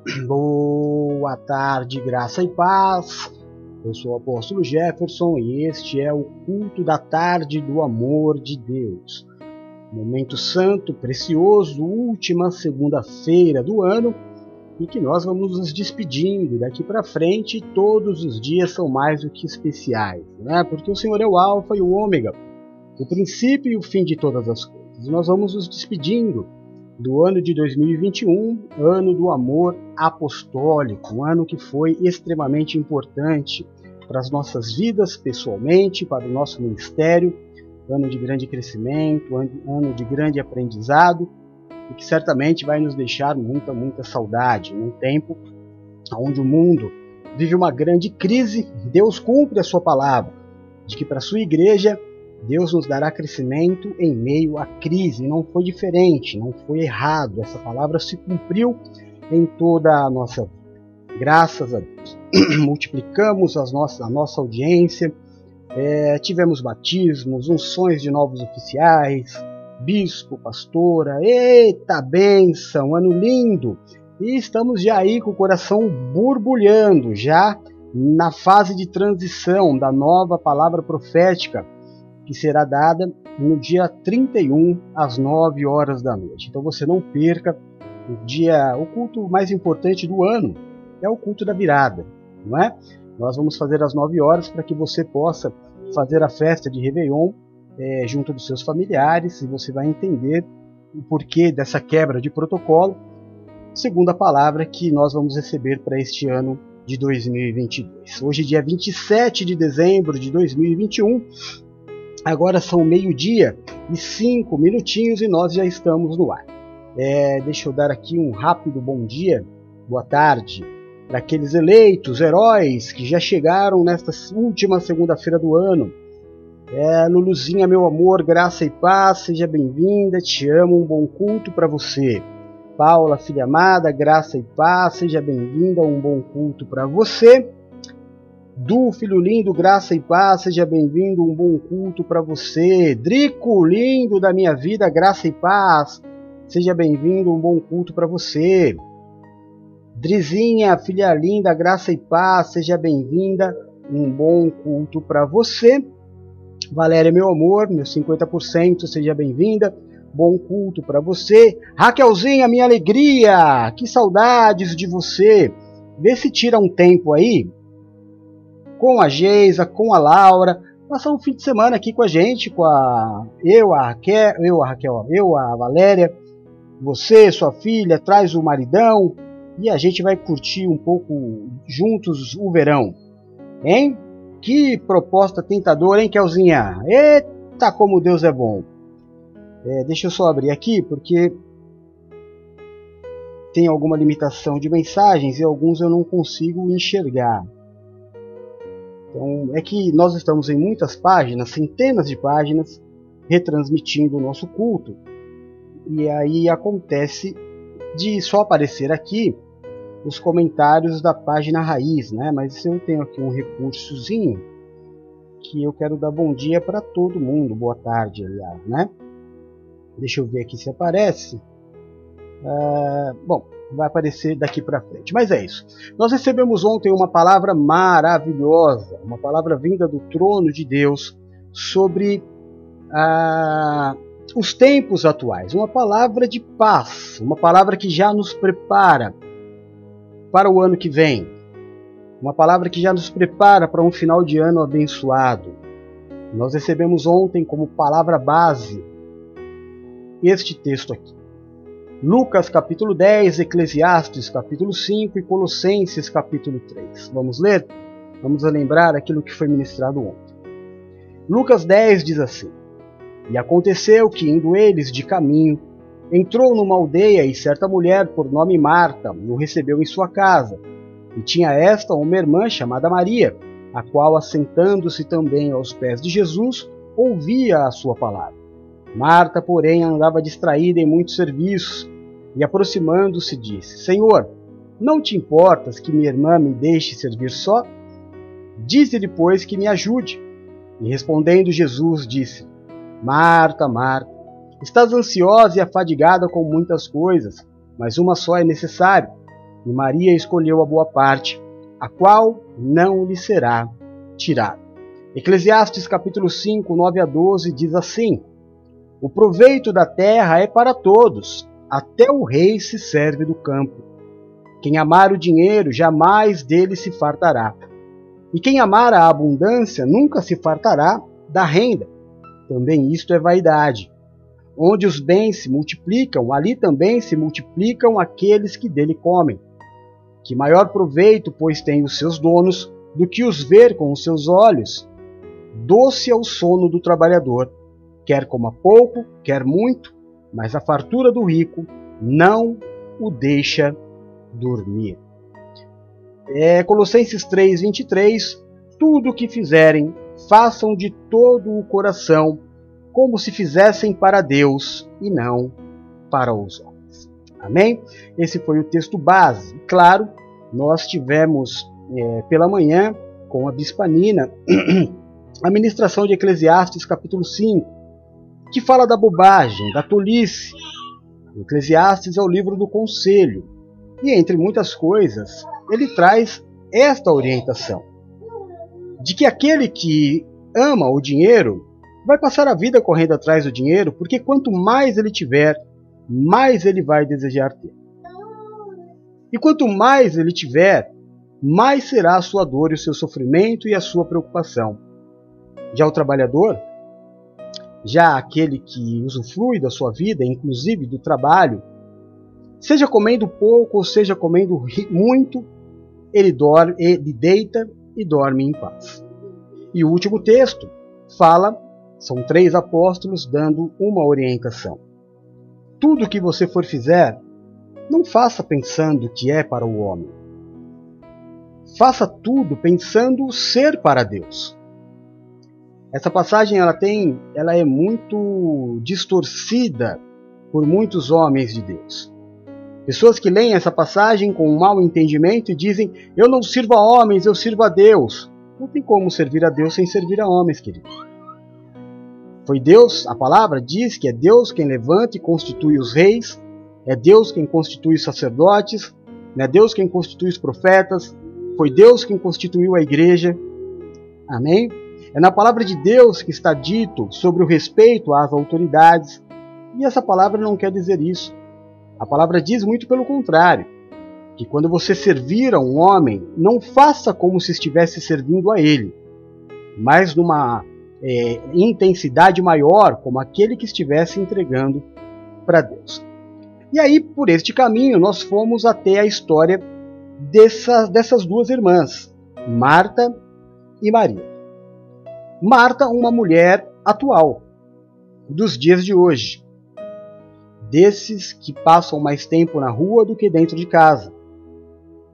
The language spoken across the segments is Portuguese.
Boa tarde, graça e paz. Eu sou o apóstolo Jefferson e este é o culto da tarde do amor de Deus. Momento santo, precioso, última segunda-feira do ano e que nós vamos nos despedindo daqui para frente. Todos os dias são mais do que especiais, né? Porque o Senhor é o Alfa e o Ômega, o princípio e o fim de todas as coisas. E nós vamos nos despedindo do ano de 2021, ano do amor apostólico, um ano que foi extremamente importante para as nossas vidas pessoalmente, para o nosso ministério, ano de grande crescimento, ano de grande aprendizado e que certamente vai nos deixar muita, muita saudade num tempo onde o mundo vive uma grande crise. Deus cumpre a sua palavra de que para a sua igreja Deus nos dará crescimento em meio à crise. Não foi diferente, não foi errado. Essa palavra se cumpriu em toda a nossa vida. Graças a Deus. Multiplicamos as nossas, a nossa audiência, é, tivemos batismos, unções de novos oficiais, bispo, pastora. Eita benção, ano lindo! E estamos já aí com o coração borbulhando, já na fase de transição da nova palavra profética que será dada no dia 31 às 9 horas da noite. Então você não perca o dia, o culto mais importante do ano é o culto da virada, não é? Nós vamos fazer às 9 horas para que você possa fazer a festa de Réveillon é, junto dos seus familiares e você vai entender o porquê dessa quebra de protocolo, segundo a palavra que nós vamos receber para este ano de 2022. Hoje, dia 27 de dezembro de 2021, Agora são meio-dia e cinco minutinhos e nós já estamos no ar. É, deixa eu dar aqui um rápido bom dia, boa tarde, para aqueles eleitos, heróis que já chegaram nesta última segunda-feira do ano. É, Luluzinha, meu amor, graça e paz, seja bem-vinda, te amo, um bom culto para você. Paula, filha amada, graça e paz, seja bem-vinda, um bom culto para você. Du, filho lindo, graça e paz, seja bem-vindo, um bom culto para você. Drico, lindo da minha vida, graça e paz, seja bem-vindo, um bom culto para você. Drizinha, filha linda, graça e paz, seja bem-vinda, um bom culto para você. Valéria, meu amor, meu 50%, seja bem-vinda, bom culto para você. Raquelzinha, minha alegria, que saudades de você. Vê se tira um tempo aí com a Geisa, com a Laura, passar um fim de semana aqui com a gente, com a eu, a Raquel, eu, a Raquel, eu, a Valéria, você, sua filha, traz o maridão e a gente vai curtir um pouco juntos o verão. Hein? Que proposta tentadora, hein, Kelzinha? Eita, como Deus é bom. É, deixa eu só abrir aqui, porque tem alguma limitação de mensagens e alguns eu não consigo enxergar. Então, é que nós estamos em muitas páginas, centenas de páginas, retransmitindo o nosso culto. E aí acontece de só aparecer aqui os comentários da página raiz, né? Mas eu tenho aqui um recursozinho que eu quero dar bom dia para todo mundo, boa tarde, aliás, né? Deixa eu ver aqui se aparece. Uh, bom, vai aparecer daqui para frente. Mas é isso. Nós recebemos ontem uma palavra maravilhosa, uma palavra vinda do trono de Deus sobre ah, os tempos atuais. Uma palavra de paz, uma palavra que já nos prepara para o ano que vem. Uma palavra que já nos prepara para um final de ano abençoado. Nós recebemos ontem como palavra base este texto aqui. Lucas capítulo 10, Eclesiastes capítulo 5 e Colossenses capítulo 3. Vamos ler? Vamos lembrar aquilo que foi ministrado ontem. Lucas 10 diz assim: E aconteceu que, indo eles de caminho, entrou numa aldeia e certa mulher, por nome Marta, o recebeu em sua casa. E tinha esta uma irmã chamada Maria, a qual, assentando-se também aos pés de Jesus, ouvia a sua palavra. Marta, porém, andava distraída em muitos serviços e, aproximando-se, disse: Senhor, não te importas que minha irmã me deixe servir só? Dize-lhe, pois, que me ajude. E respondendo Jesus, disse: Marta, Marta, estás ansiosa e afadigada com muitas coisas, mas uma só é necessária. e Maria escolheu a boa parte, a qual não lhe será tirada. Eclesiastes capítulo 5, 9 a 12 diz assim: O proveito da terra é para todos, até o rei se serve do campo. Quem amar o dinheiro jamais dele se fartará. E quem amar a abundância nunca se fartará da renda. Também isto é vaidade. Onde os bens se multiplicam, ali também se multiplicam aqueles que dele comem. Que maior proveito, pois, têm os seus donos do que os ver com os seus olhos? Doce é o sono do trabalhador, quer coma pouco, quer muito, mas a fartura do rico não o deixa dormir. É, Colossenses 3, 23, tudo o que fizerem, façam de todo o coração, como se fizessem para Deus e não para os homens. Amém? Esse foi o texto base. Claro, nós tivemos é, pela manhã, com a Bispa Nina, a ministração de Eclesiastes, capítulo 5, que fala da bobagem, da tolice. Eclesiastes é o livro do conselho, e entre muitas coisas, ele traz esta orientação: de que aquele que ama o dinheiro vai passar a vida correndo atrás do dinheiro, porque quanto mais ele tiver, mais ele vai desejar ter. E quanto mais ele tiver, mais será a sua dor e o seu sofrimento e a sua preocupação. Já o trabalhador, já aquele que usufrui da sua vida, inclusive do trabalho, seja comendo pouco ou seja comendo muito, ele dorme, ele deita e dorme em paz. E o último texto fala, são três apóstolos dando uma orientação. Tudo que você for fizer, não faça pensando que é para o homem. Faça tudo pensando ser para Deus. Essa passagem ela tem, ela é muito distorcida por muitos homens de Deus. Pessoas que leem essa passagem com um mau entendimento e dizem: Eu não sirvo a homens, eu sirvo a Deus. Não tem como servir a Deus sem servir a homens, querido. Foi Deus, a palavra diz que é Deus quem levanta e constitui os reis, é Deus quem constitui os sacerdotes, é Deus quem constitui os profetas, foi Deus quem constituiu a igreja. Amém? É na palavra de Deus que está dito sobre o respeito às autoridades. E essa palavra não quer dizer isso. A palavra diz muito pelo contrário: que quando você servir a um homem, não faça como se estivesse servindo a ele, mas numa é, intensidade maior, como aquele que estivesse entregando para Deus. E aí, por este caminho, nós fomos até a história dessas, dessas duas irmãs, Marta e Maria. Marta, uma mulher atual, dos dias de hoje, desses que passam mais tempo na rua do que dentro de casa,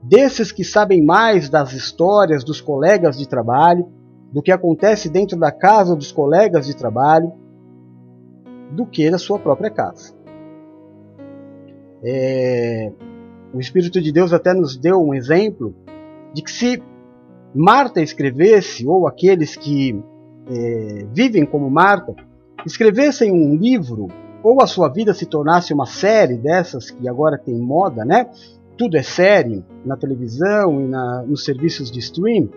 desses que sabem mais das histórias dos colegas de trabalho, do que acontece dentro da casa dos colegas de trabalho, do que da sua própria casa. É, o Espírito de Deus até nos deu um exemplo de que se Marta escrevesse, ou aqueles que é, vivem como Marta, escrevessem um livro ou a sua vida se tornasse uma série dessas que agora tem moda, né? Tudo é série na televisão e na, nos serviços de stream.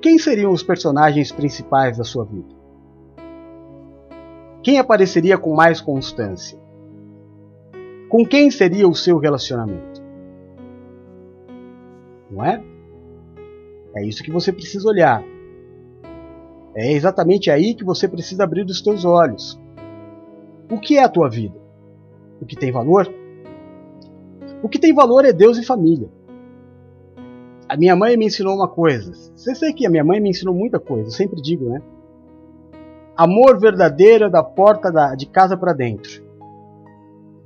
Quem seriam os personagens principais da sua vida? Quem apareceria com mais constância? Com quem seria o seu relacionamento? Não é? É isso que você precisa olhar. É exatamente aí que você precisa abrir os teus olhos. O que é a tua vida? O que tem valor? O que tem valor é Deus e família. A minha mãe me ensinou uma coisa. Você sabe que a minha mãe me ensinou muita coisa, eu sempre digo, né? Amor verdadeiro é da porta da, de casa para dentro.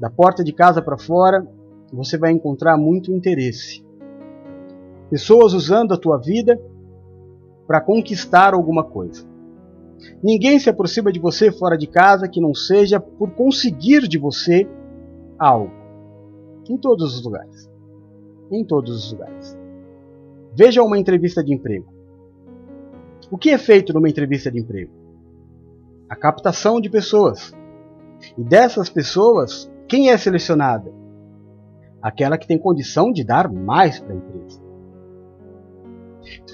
Da porta de casa para fora, você vai encontrar muito interesse. Pessoas usando a tua vida para conquistar alguma coisa. Ninguém se aproxima de você fora de casa que não seja por conseguir de você algo. Em todos os lugares. Em todos os lugares. Veja uma entrevista de emprego. O que é feito numa entrevista de emprego? A captação de pessoas. E dessas pessoas, quem é selecionada? aquela que tem condição de dar mais para a empresa.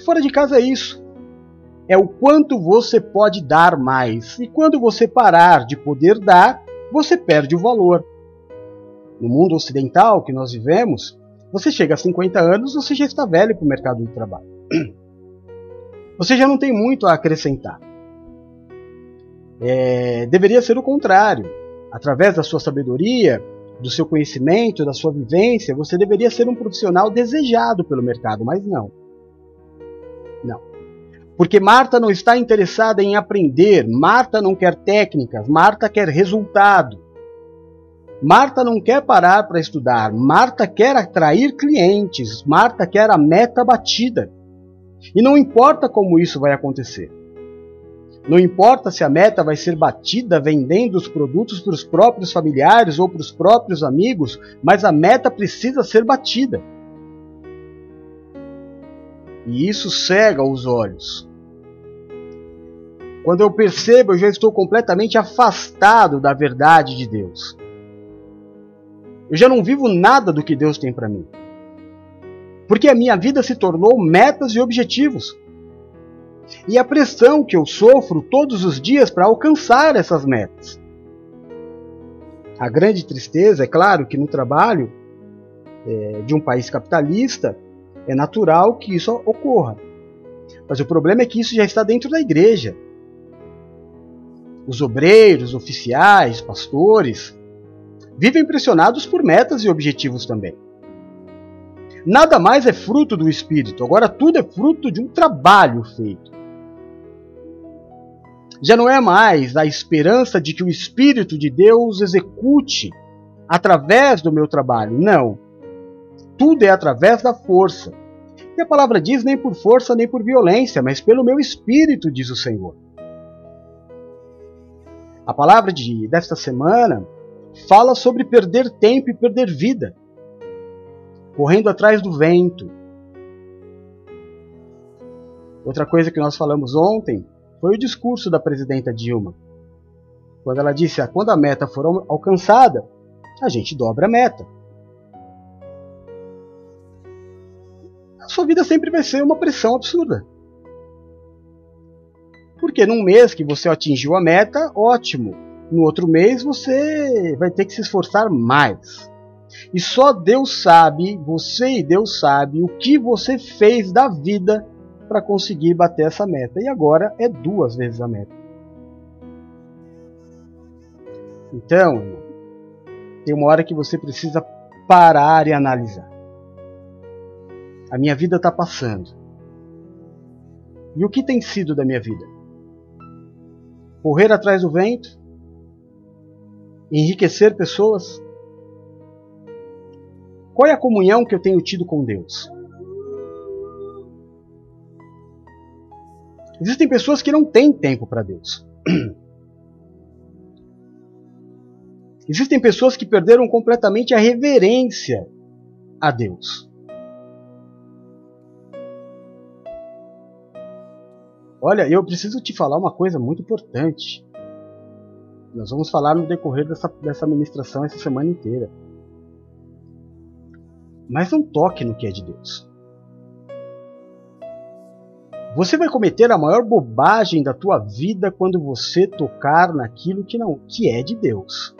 Fora de casa é isso. É o quanto você pode dar mais. E quando você parar de poder dar, você perde o valor. No mundo ocidental que nós vivemos, você chega a 50 anos, você já está velho para o mercado de trabalho. Você já não tem muito a acrescentar. É, deveria ser o contrário. Através da sua sabedoria, do seu conhecimento, da sua vivência, você deveria ser um profissional desejado pelo mercado, mas não. Porque Marta não está interessada em aprender, Marta não quer técnicas, Marta quer resultado. Marta não quer parar para estudar, Marta quer atrair clientes, Marta quer a meta batida. E não importa como isso vai acontecer. Não importa se a meta vai ser batida vendendo os produtos para os próprios familiares ou para os próprios amigos, mas a meta precisa ser batida. E isso cega os olhos. Quando eu percebo, eu já estou completamente afastado da verdade de Deus. Eu já não vivo nada do que Deus tem para mim. Porque a minha vida se tornou metas e objetivos e a pressão que eu sofro todos os dias para alcançar essas metas. A grande tristeza, é claro, que no trabalho é, de um país capitalista é natural que isso ocorra. Mas o problema é que isso já está dentro da igreja. Os obreiros, oficiais, pastores vivem pressionados por metas e objetivos também. Nada mais é fruto do espírito, agora tudo é fruto de um trabalho feito já não é mais a esperança de que o Espírito de Deus execute através do meu trabalho. Não. Tudo é através da força. E a palavra diz nem por força nem por violência, mas pelo meu espírito, diz o Senhor. A palavra de, desta semana fala sobre perder tempo e perder vida, correndo atrás do vento. Outra coisa que nós falamos ontem foi o discurso da presidenta Dilma. Quando ela disse: ah, quando a meta for alcançada, a gente dobra a meta. A sua vida sempre vai ser uma pressão absurda. Porque num mês que você atingiu a meta, ótimo. No outro mês você vai ter que se esforçar mais. E só Deus sabe, você e Deus sabe, o que você fez da vida para conseguir bater essa meta. E agora é duas vezes a meta. Então, tem uma hora que você precisa parar e analisar. A minha vida está passando. E o que tem sido da minha vida? Correr atrás do vento? Enriquecer pessoas? Qual é a comunhão que eu tenho tido com Deus? Existem pessoas que não têm tempo para Deus. Existem pessoas que perderam completamente a reverência a Deus. Olha, eu preciso te falar uma coisa muito importante. Nós vamos falar no decorrer dessa, dessa ministração essa semana inteira. Mas não toque no que é de Deus. Você vai cometer a maior bobagem da tua vida quando você tocar naquilo que não que é de Deus.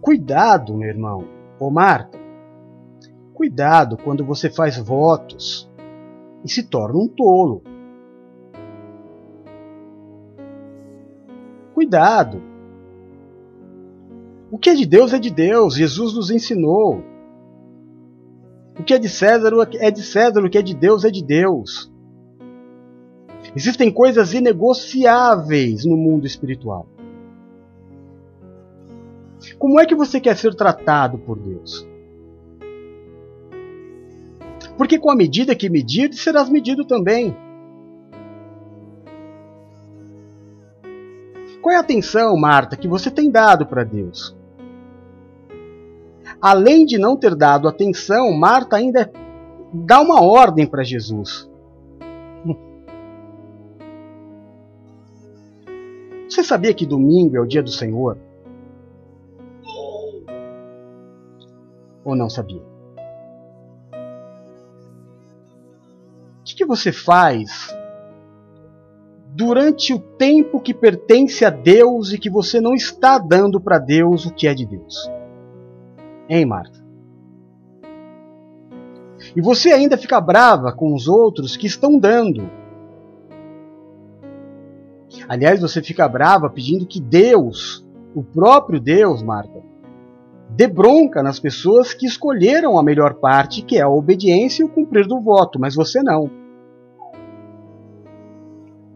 Cuidado, meu irmão, ou Marta. Cuidado quando você faz votos e se torna um tolo. Cuidado. O que é de Deus é de Deus, Jesus nos ensinou. O que é de César é de César, o que é de Deus é de Deus. Existem coisas inegociáveis no mundo espiritual. Como é que você quer ser tratado por Deus? Porque com a medida que medir, serás medido também. Qual é a atenção, Marta, que você tem dado para Deus? além de não ter dado atenção, Marta ainda dá uma ordem para Jesus. Você sabia que domingo é o dia do Senhor? Ou não sabia? Que, que você faz durante o tempo que pertence a Deus e que você não está dando para Deus o que é de Deus? Hein, Marta? E você ainda fica brava com os outros que estão dando. Aliás, você fica brava pedindo que Deus, o próprio Deus, Marta, dê bronca nas pessoas que escolheram a melhor parte, que é a obediência e o cumprir do voto, mas você não.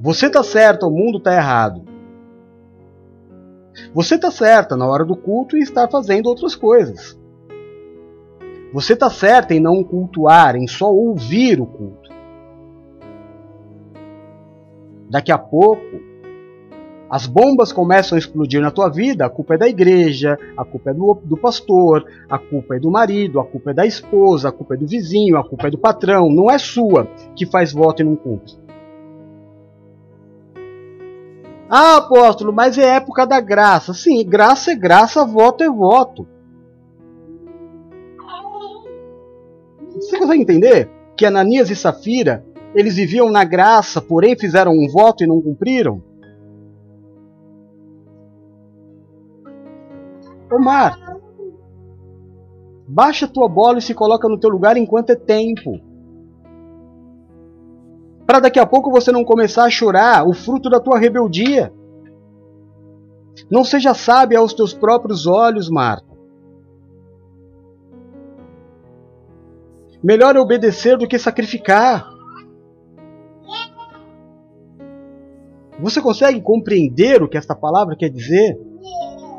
Você está certo, o mundo está errado. Você está certa na hora do culto e está fazendo outras coisas. Você está certa em não cultuar, em só ouvir o culto. Daqui a pouco, as bombas começam a explodir na tua vida, a culpa é da igreja, a culpa é do, do, pastor, a culpa é do marido, a culpa é da esposa, a culpa é do vizinho, a culpa é do patrão, não é sua que faz voto e não cumpre. Ah, apóstolo, mas é época da graça. Sim, graça é graça, voto é voto. Você consegue entender que Ananias e Safira, eles viviam na graça, porém fizeram um voto e não cumpriram? Ô Marta, baixa tua bola e se coloca no teu lugar enquanto é tempo. Para daqui a pouco você não começar a chorar o fruto da tua rebeldia. Não seja sábia aos teus próprios olhos, Marta. Melhor é obedecer do que sacrificar. Você consegue compreender o que esta palavra quer dizer?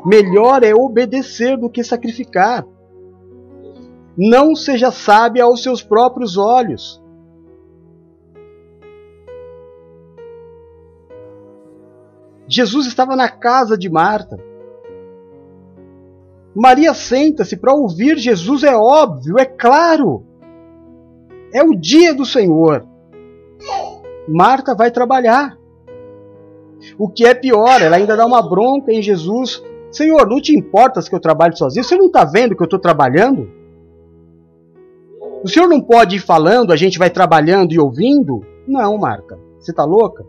Melhor é obedecer do que sacrificar. Não seja sábia aos seus próprios olhos. Jesus estava na casa de Marta. Maria senta-se para ouvir Jesus, é óbvio, é claro. É o dia do Senhor. Marta vai trabalhar. O que é pior, ela ainda dá uma bronca em Jesus. Senhor, não te importas que eu trabalhe sozinho? Você não está vendo que eu estou trabalhando? O senhor não pode ir falando, a gente vai trabalhando e ouvindo? Não, Marta. Você está louca?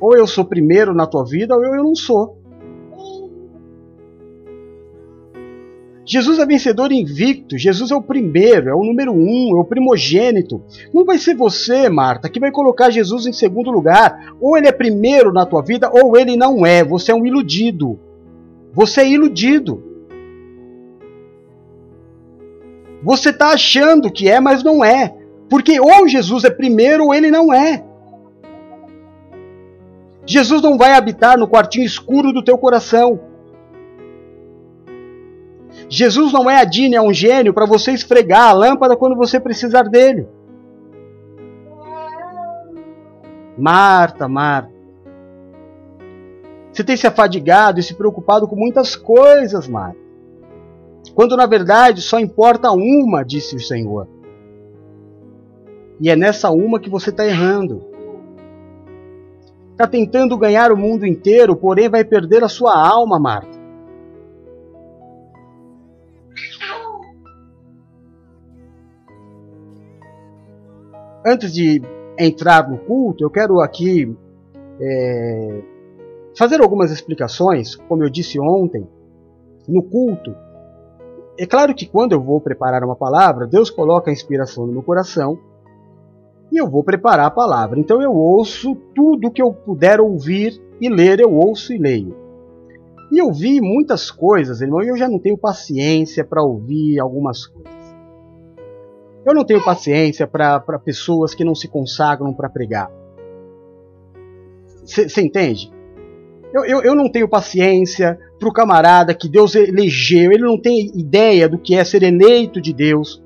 Ou eu sou primeiro na tua vida, ou eu não sou. Jesus é vencedor invicto, Jesus é o primeiro, é o número um, é o primogênito. Não vai ser você, Marta, que vai colocar Jesus em segundo lugar. Ou ele é primeiro na tua vida, ou ele não é. Você é um iludido. Você é iludido. Você está achando que é, mas não é. Porque ou Jesus é primeiro ou ele não é. Jesus não vai habitar no quartinho escuro do teu coração. Jesus não é a Dini, é um gênio para você esfregar a lâmpada quando você precisar dele. Marta, Marta. Você tem se afadigado e se preocupado com muitas coisas, Marta. Quando na verdade só importa uma, disse o Senhor. E é nessa uma que você está errando. Está tentando ganhar o mundo inteiro, porém vai perder a sua alma, Marta. antes de entrar no culto, eu quero aqui é, fazer algumas explicações, como eu disse ontem, no culto. É claro que quando eu vou preparar uma palavra, Deus coloca a inspiração no meu coração e eu vou preparar a palavra. Então eu ouço tudo que eu puder ouvir e ler, eu ouço e leio. E eu vi muitas coisas, irmão, e eu já não tenho paciência para ouvir algumas coisas. Eu não tenho paciência para pessoas que não se consagram para pregar. Você entende? Eu, eu, eu, não tenho paciência para o camarada que Deus elegeu, ele não tem ideia do que é ser eleito de Deus.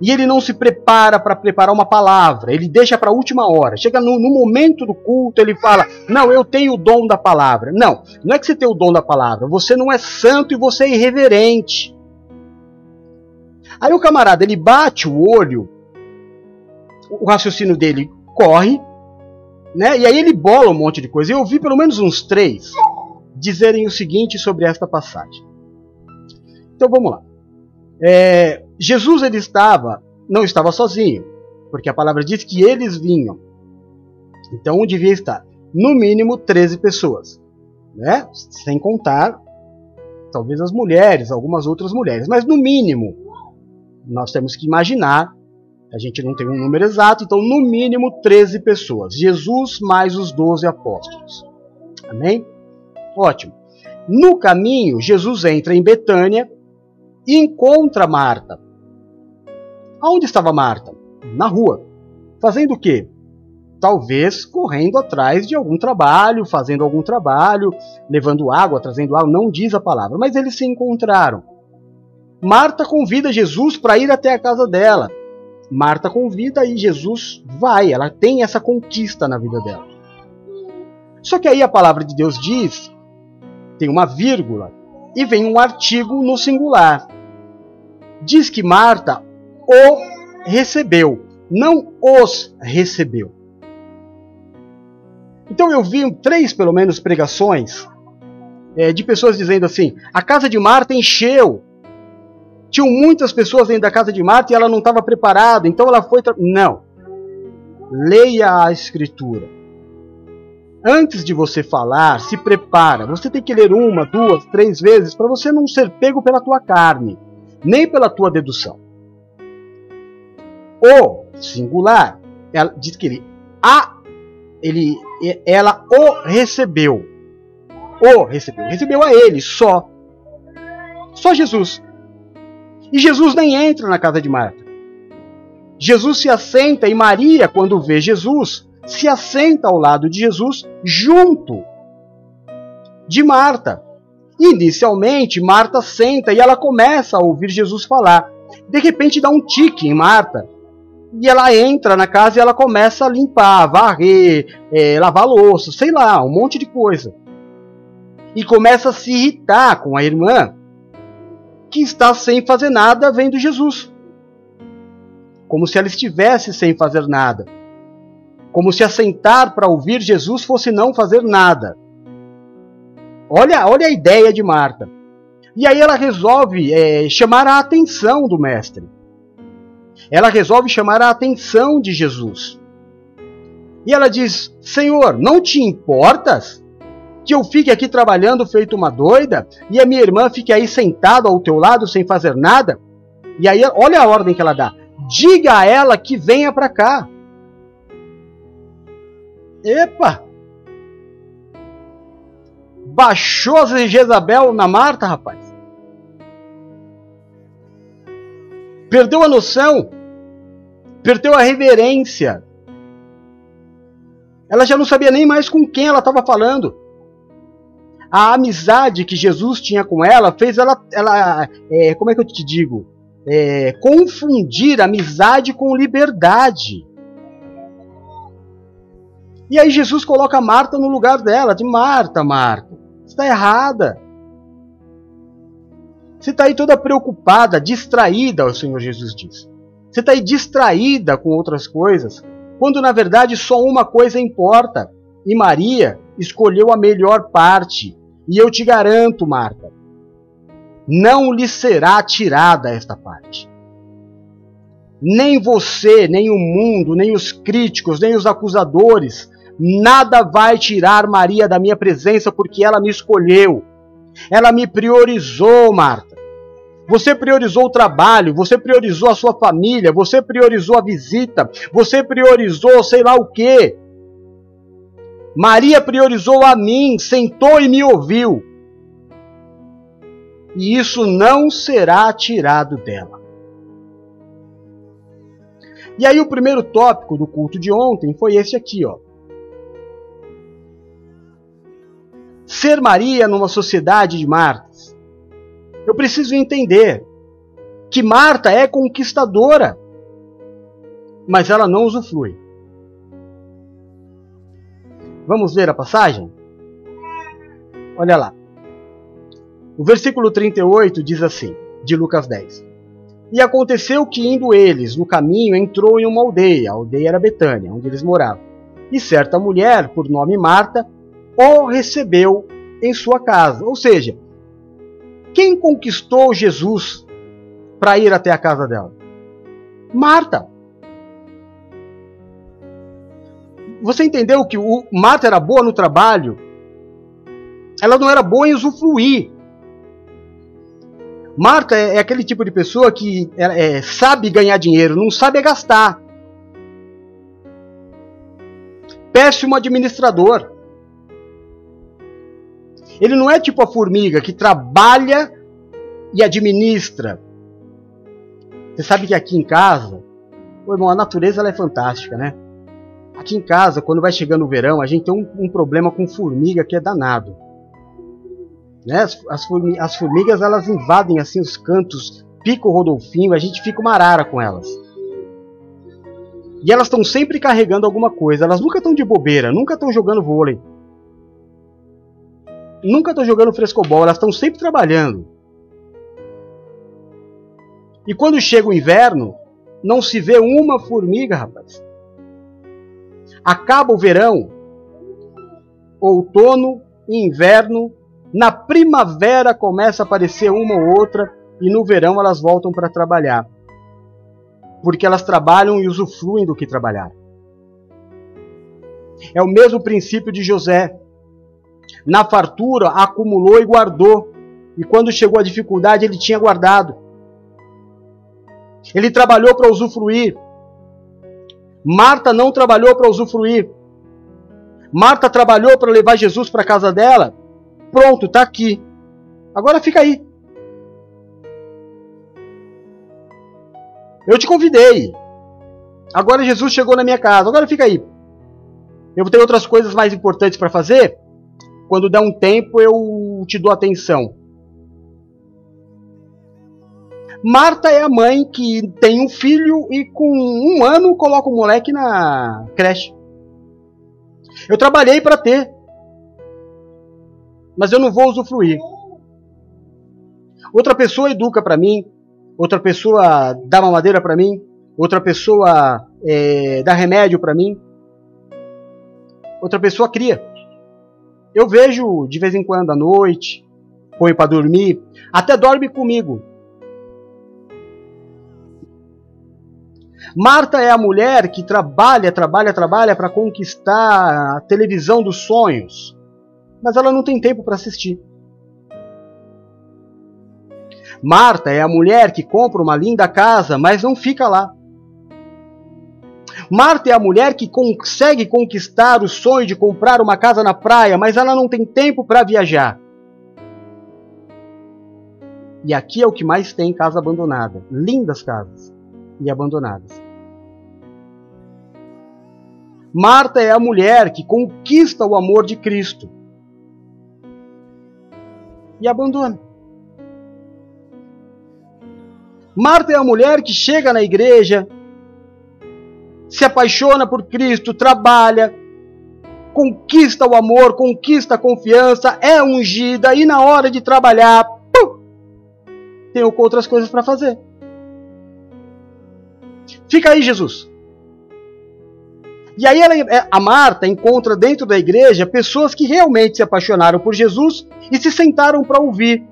E ele não se prepara para preparar uma palavra, ele deixa para a última hora. Chega no, no, momento do culto, ele fala: Não, eu tenho o dom da palavra. Não, não é que você tem o dom da palavra, você não é santo e você é irreverente. Aí o camarada, ele bate o olho, o raciocínio dele corre, né? E aí ele bola um monte de coisa. Eu vi pelo menos uns três dizerem o seguinte sobre esta passagem. Então vamos lá. É, Jesus ele estava, não estava sozinho, porque a palavra diz que eles vinham. Então devia estar no mínimo 13 pessoas, né? Sem contar talvez as mulheres, algumas outras mulheres, mas no mínimo nós temos que imaginar, a gente não tem um número exato, então no mínimo 13 pessoas. Jesus mais os 12 apóstolos. Amém? Ótimo. No caminho, Jesus entra em Betânia e encontra Marta. Aonde estava Marta? Na rua. Fazendo o quê? Talvez correndo atrás de algum trabalho, fazendo algum trabalho, levando água, trazendo água, não diz a palavra, mas eles se encontraram. Marta convida Jesus para ir até a casa dela. Marta convida e Jesus vai, ela tem essa conquista na vida dela. Só que aí a palavra de Deus diz, tem uma vírgula, e vem um artigo no singular. Diz que Marta o recebeu, não os recebeu. Então eu vi três, pelo menos, pregações é, de pessoas dizendo assim: a casa de Marta encheu. Tinham muitas pessoas dentro da casa de Marta e ela não estava preparada, então ela foi. Não. Leia a Escritura. Antes de você falar, se prepara. Você tem que ler uma, duas, três vezes para você não ser pego pela tua carne, nem pela tua dedução. O singular, ela diz que ele a ele, ela o recebeu. O recebeu. Recebeu a ele só. Só Jesus. E Jesus nem entra na casa de Marta. Jesus se assenta e Maria, quando vê Jesus, se assenta ao lado de Jesus, junto de Marta. Inicialmente, Marta senta e ela começa a ouvir Jesus falar. De repente, dá um tique em Marta e ela entra na casa e ela começa a limpar, varrer, é, lavar louça, sei lá, um monte de coisa. E começa a se irritar com a irmã que está sem fazer nada vendo Jesus. Como se ela estivesse sem fazer nada. Como se assentar para ouvir Jesus fosse não fazer nada. Olha, olha a ideia de Marta. E aí ela resolve é, chamar a atenção do mestre ela resolve chamar a atenção de Jesus. E ela diz: Senhor, não te importas que eu fique aqui trabalhando feito uma doida e a minha irmã fique aí sentada ao teu lado sem fazer nada? E aí, olha a ordem que ela dá: diga a ela que venha para cá. Epa! Baixou Jezabel na Marta, rapaz. Perdeu a noção perdeu a reverência. Ela já não sabia nem mais com quem ela estava falando. A amizade que Jesus tinha com ela fez ela, ela é, como é que eu te digo, é, confundir amizade com liberdade. E aí Jesus coloca Marta no lugar dela, de Marta, Marta, está errada. Você está aí toda preocupada, distraída, o Senhor Jesus diz. Você está aí distraída com outras coisas, quando na verdade só uma coisa importa. E Maria escolheu a melhor parte. E eu te garanto, Marta, não lhe será tirada esta parte. Nem você, nem o mundo, nem os críticos, nem os acusadores, nada vai tirar Maria da minha presença porque ela me escolheu. Ela me priorizou, Marta. Você priorizou o trabalho, você priorizou a sua família, você priorizou a visita, você priorizou sei lá o quê. Maria priorizou a mim, sentou e me ouviu. E isso não será tirado dela. E aí o primeiro tópico do culto de ontem foi esse aqui, ó. Ser Maria numa sociedade de Martas eu preciso entender que Marta é conquistadora, mas ela não usufrui. Vamos ver a passagem? Olha lá. O versículo 38 diz assim, de Lucas 10. E aconteceu que, indo eles no caminho, entrou em uma aldeia, a aldeia era Betânia, onde eles moravam. E certa mulher, por nome Marta, o recebeu em sua casa. Ou seja, quem conquistou Jesus para ir até a casa dela? Marta. Você entendeu que o Marta era boa no trabalho? Ela não era boa em usufruir. Marta é, é aquele tipo de pessoa que é, é, sabe ganhar dinheiro, não sabe gastar. Péssimo administrador. Ele não é tipo a formiga que trabalha e administra. Você sabe que aqui em casa, irmão, a natureza ela é fantástica, né? Aqui em casa, quando vai chegando o verão, a gente tem um, um problema com formiga que é danado. Né? As, as, formigas, as formigas elas invadem assim os cantos, pico Rodolfinho, a gente fica uma arara com elas. E elas estão sempre carregando alguma coisa, elas nunca estão de bobeira, nunca estão jogando vôlei. Nunca estão jogando frescobol, elas estão sempre trabalhando. E quando chega o inverno, não se vê uma formiga, rapaz. Acaba o verão, outono e inverno, na primavera começa a aparecer uma ou outra e no verão elas voltam para trabalhar. Porque elas trabalham e usufruem do que trabalhar. É o mesmo princípio de José. Na fartura, acumulou e guardou. E quando chegou a dificuldade, ele tinha guardado. Ele trabalhou para usufruir. Marta não trabalhou para usufruir. Marta trabalhou para levar Jesus para a casa dela. Pronto, está aqui. Agora fica aí. Eu te convidei. Agora Jesus chegou na minha casa. Agora fica aí. Eu ter outras coisas mais importantes para fazer. Quando der um tempo, eu te dou atenção. Marta é a mãe que tem um filho e com um ano coloca o moleque na creche. Eu trabalhei para ter, mas eu não vou usufruir. Outra pessoa educa para mim, outra pessoa dá mamadeira para mim, outra pessoa é, dá remédio para mim, outra pessoa cria. Eu vejo de vez em quando à noite, põe para dormir, até dorme comigo. Marta é a mulher que trabalha, trabalha, trabalha para conquistar a televisão dos sonhos, mas ela não tem tempo para assistir. Marta é a mulher que compra uma linda casa, mas não fica lá. Marta é a mulher que consegue conquistar o sonho de comprar uma casa na praia, mas ela não tem tempo para viajar. E aqui é o que mais tem casa abandonada. Lindas casas e abandonadas. Marta é a mulher que conquista o amor de Cristo e abandona. Marta é a mulher que chega na igreja, se apaixona por Cristo, trabalha, conquista o amor, conquista a confiança, é ungida e na hora de trabalhar, pum, tem outras coisas para fazer. Fica aí, Jesus. E aí ela, é, a Marta encontra dentro da igreja pessoas que realmente se apaixonaram por Jesus e se sentaram para ouvir.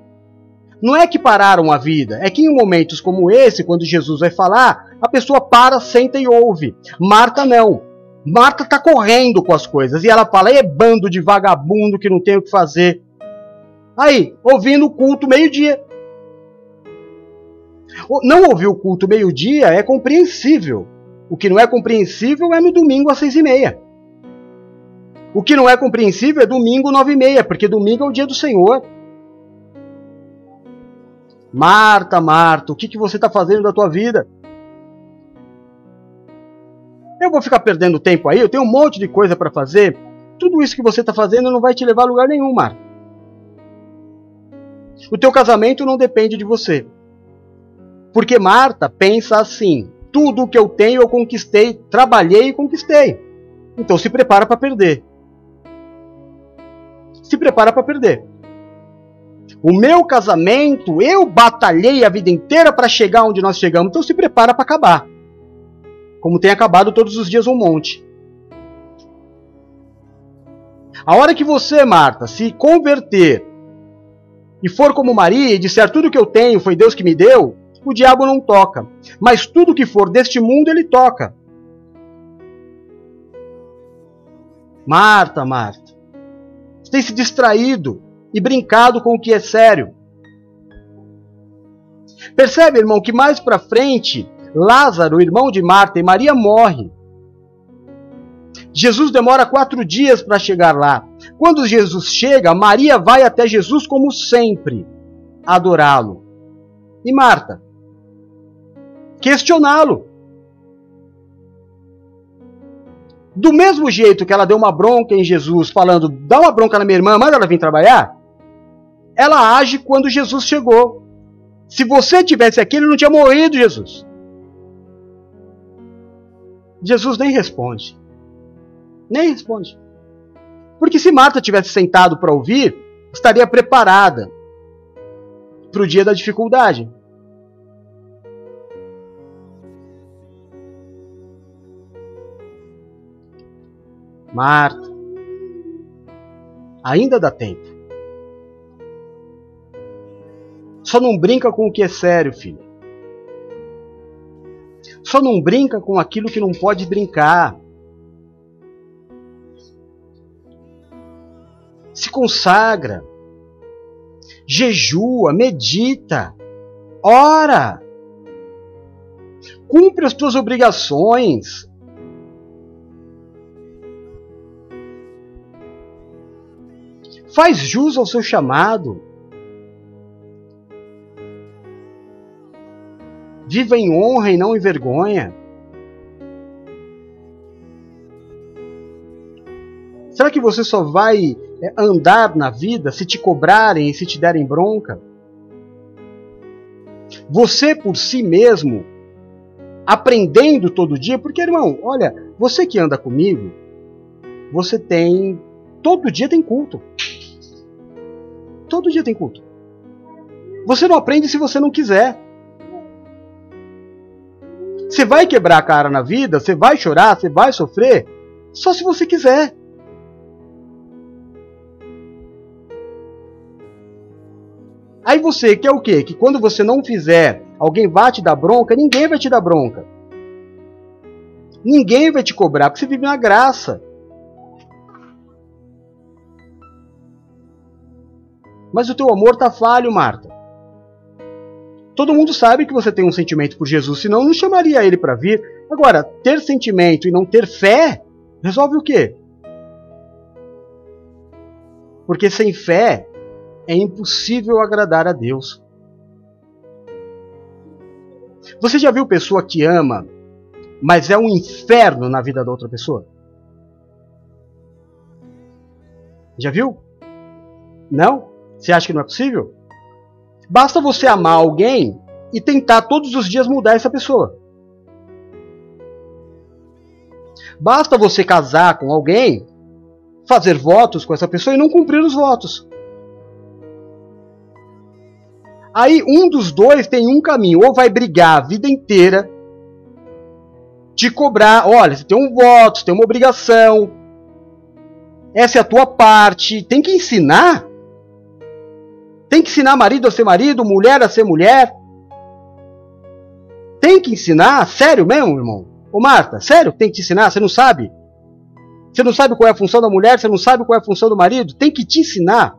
Não é que pararam a vida, é que em momentos como esse, quando Jesus vai falar, a pessoa para, senta e ouve. Marta não. Marta está correndo com as coisas e ela fala: é bando de vagabundo que não tem o que fazer. Aí, ouvindo o culto meio-dia. Não ouvir o culto meio-dia é compreensível. O que não é compreensível é no domingo às seis e meia. O que não é compreensível é domingo nove e meia, porque domingo é o dia do Senhor. Marta, Marta, o que, que você está fazendo da tua vida? Eu vou ficar perdendo tempo aí, eu tenho um monte de coisa para fazer. Tudo isso que você está fazendo não vai te levar a lugar nenhum, Marta. O teu casamento não depende de você. Porque Marta pensa assim: tudo o que eu tenho eu conquistei, trabalhei e conquistei. Então se prepara para perder. Se prepara para perder. O meu casamento, eu batalhei a vida inteira para chegar onde nós chegamos, então se prepara para acabar. Como tem acabado todos os dias um monte. A hora que você, Marta, se converter e for como Maria e disser tudo que eu tenho foi Deus que me deu, o diabo não toca. Mas tudo que for deste mundo, ele toca. Marta, Marta, você tem se distraído e brincado com o que é sério. Percebe, irmão, que mais para frente, Lázaro, irmão de Marta e Maria, morre. Jesus demora quatro dias para chegar lá. Quando Jesus chega, Maria vai até Jesus como sempre, adorá-lo. E Marta? Questioná-lo. Do mesmo jeito que ela deu uma bronca em Jesus, falando, dá uma bronca na minha irmã, manda ela vir trabalhar, ela age quando Jesus chegou. Se você tivesse aqui, ele não tinha morrido, Jesus. Jesus nem responde. Nem responde. Porque se Marta tivesse sentado para ouvir, estaria preparada para o dia da dificuldade. Marta, ainda dá tempo. Só não brinca com o que é sério, filho. Só não brinca com aquilo que não pode brincar. Se consagra. Jejua, medita, ora. Cumpre as tuas obrigações. Faz jus ao seu chamado. Viva em honra e não em vergonha. Será que você só vai é, andar na vida se te cobrarem e se te derem bronca? Você por si mesmo, aprendendo todo dia, porque irmão, olha, você que anda comigo, você tem. Todo dia tem culto. Todo dia tem culto. Você não aprende se você não quiser. Você vai quebrar a cara na vida, você vai chorar, você vai sofrer, só se você quiser. Aí você quer o quê? Que quando você não fizer, alguém vá te dar bronca? Ninguém vai te dar bronca. Ninguém vai te cobrar, porque você vive na graça. Mas o teu amor está falho, Marta. Todo mundo sabe que você tem um sentimento por Jesus, senão não chamaria ele para vir. Agora, ter sentimento e não ter fé resolve o quê? Porque sem fé é impossível agradar a Deus. Você já viu pessoa que ama, mas é um inferno na vida da outra pessoa? Já viu? Não? Você acha que não é possível? Basta você amar alguém e tentar todos os dias mudar essa pessoa. Basta você casar com alguém, fazer votos com essa pessoa e não cumprir os votos. Aí um dos dois tem um caminho, ou vai brigar a vida inteira, te cobrar, olha, você tem um voto, você tem uma obrigação, essa é a tua parte, tem que ensinar tem que ensinar marido a ser marido, mulher a ser mulher. Tem que ensinar? Sério mesmo, irmão? Ô Marta, sério tem que te ensinar? Você não sabe? Você não sabe qual é a função da mulher, você não sabe qual é a função do marido? Tem que te ensinar.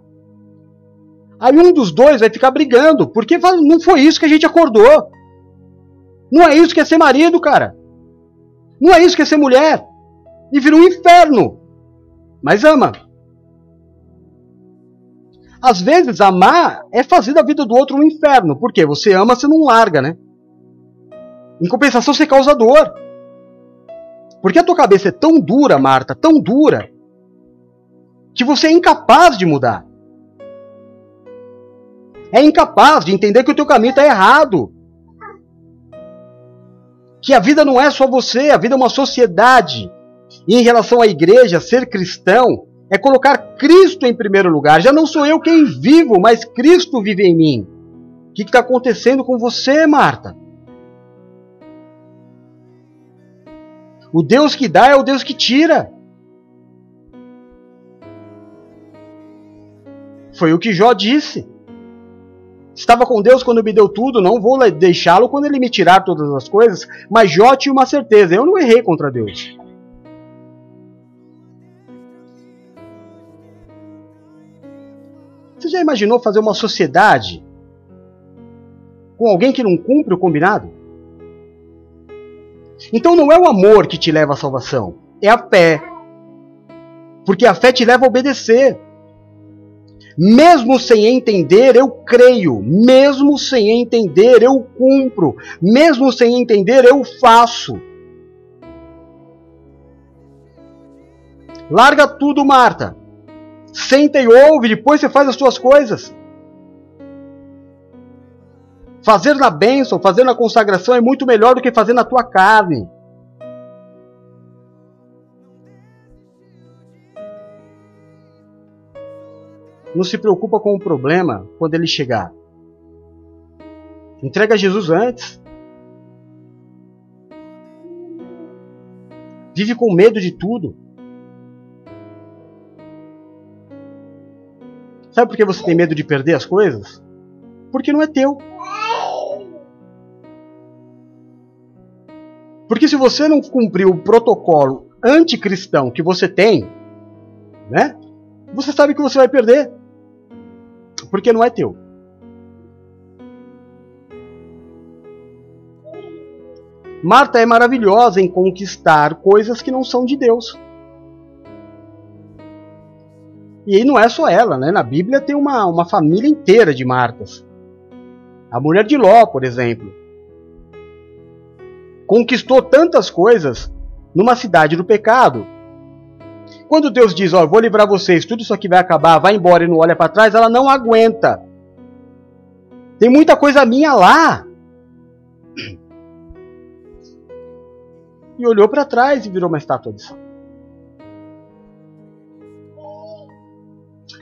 Aí um dos dois vai ficar brigando, porque não foi isso que a gente acordou. Não é isso que é ser marido, cara. Não é isso que é ser mulher. E vira um inferno. Mas ama. Às vezes, amar é fazer da vida do outro um inferno. Por quê? Você ama, você não larga, né? Em compensação, você causa dor. Porque a tua cabeça é tão dura, Marta, tão dura, que você é incapaz de mudar. É incapaz de entender que o teu caminho está errado. Que a vida não é só você, a vida é uma sociedade. E em relação à igreja, ser cristão é colocar Cristo em primeiro lugar. Já não sou eu quem vivo, mas Cristo vive em mim. O que está acontecendo com você, Marta? O Deus que dá é o Deus que tira. Foi o que Jó disse. Estava com Deus quando me deu tudo, não vou deixá-lo quando ele me tirar todas as coisas. Mas Jó tinha uma certeza: eu não errei contra Deus. Já imaginou fazer uma sociedade com alguém que não cumpre o combinado? Então não é o amor que te leva à salvação, é a fé. Porque a fé te leva a obedecer. Mesmo sem entender, eu creio. Mesmo sem entender, eu cumpro. Mesmo sem entender, eu faço. Larga tudo, Marta. Senta e ouve, depois você faz as suas coisas. Fazer na bênção, fazer na consagração é muito melhor do que fazer na tua carne. Não se preocupa com o problema quando ele chegar. Entrega Jesus antes. Vive com medo de tudo. Sabe por que você tem medo de perder as coisas? Porque não é teu. Porque se você não cumprir o protocolo anticristão que você tem, né? Você sabe que você vai perder porque não é teu. Marta é maravilhosa em conquistar coisas que não são de Deus. E aí não é só ela, né? Na Bíblia tem uma, uma família inteira de Martas. A mulher de Ló, por exemplo. Conquistou tantas coisas numa cidade do pecado quando Deus diz, ó, vou livrar vocês, tudo isso aqui vai acabar, vai embora e não olha para trás, ela não aguenta. Tem muita coisa minha lá. E olhou para trás e virou uma estátua de sal.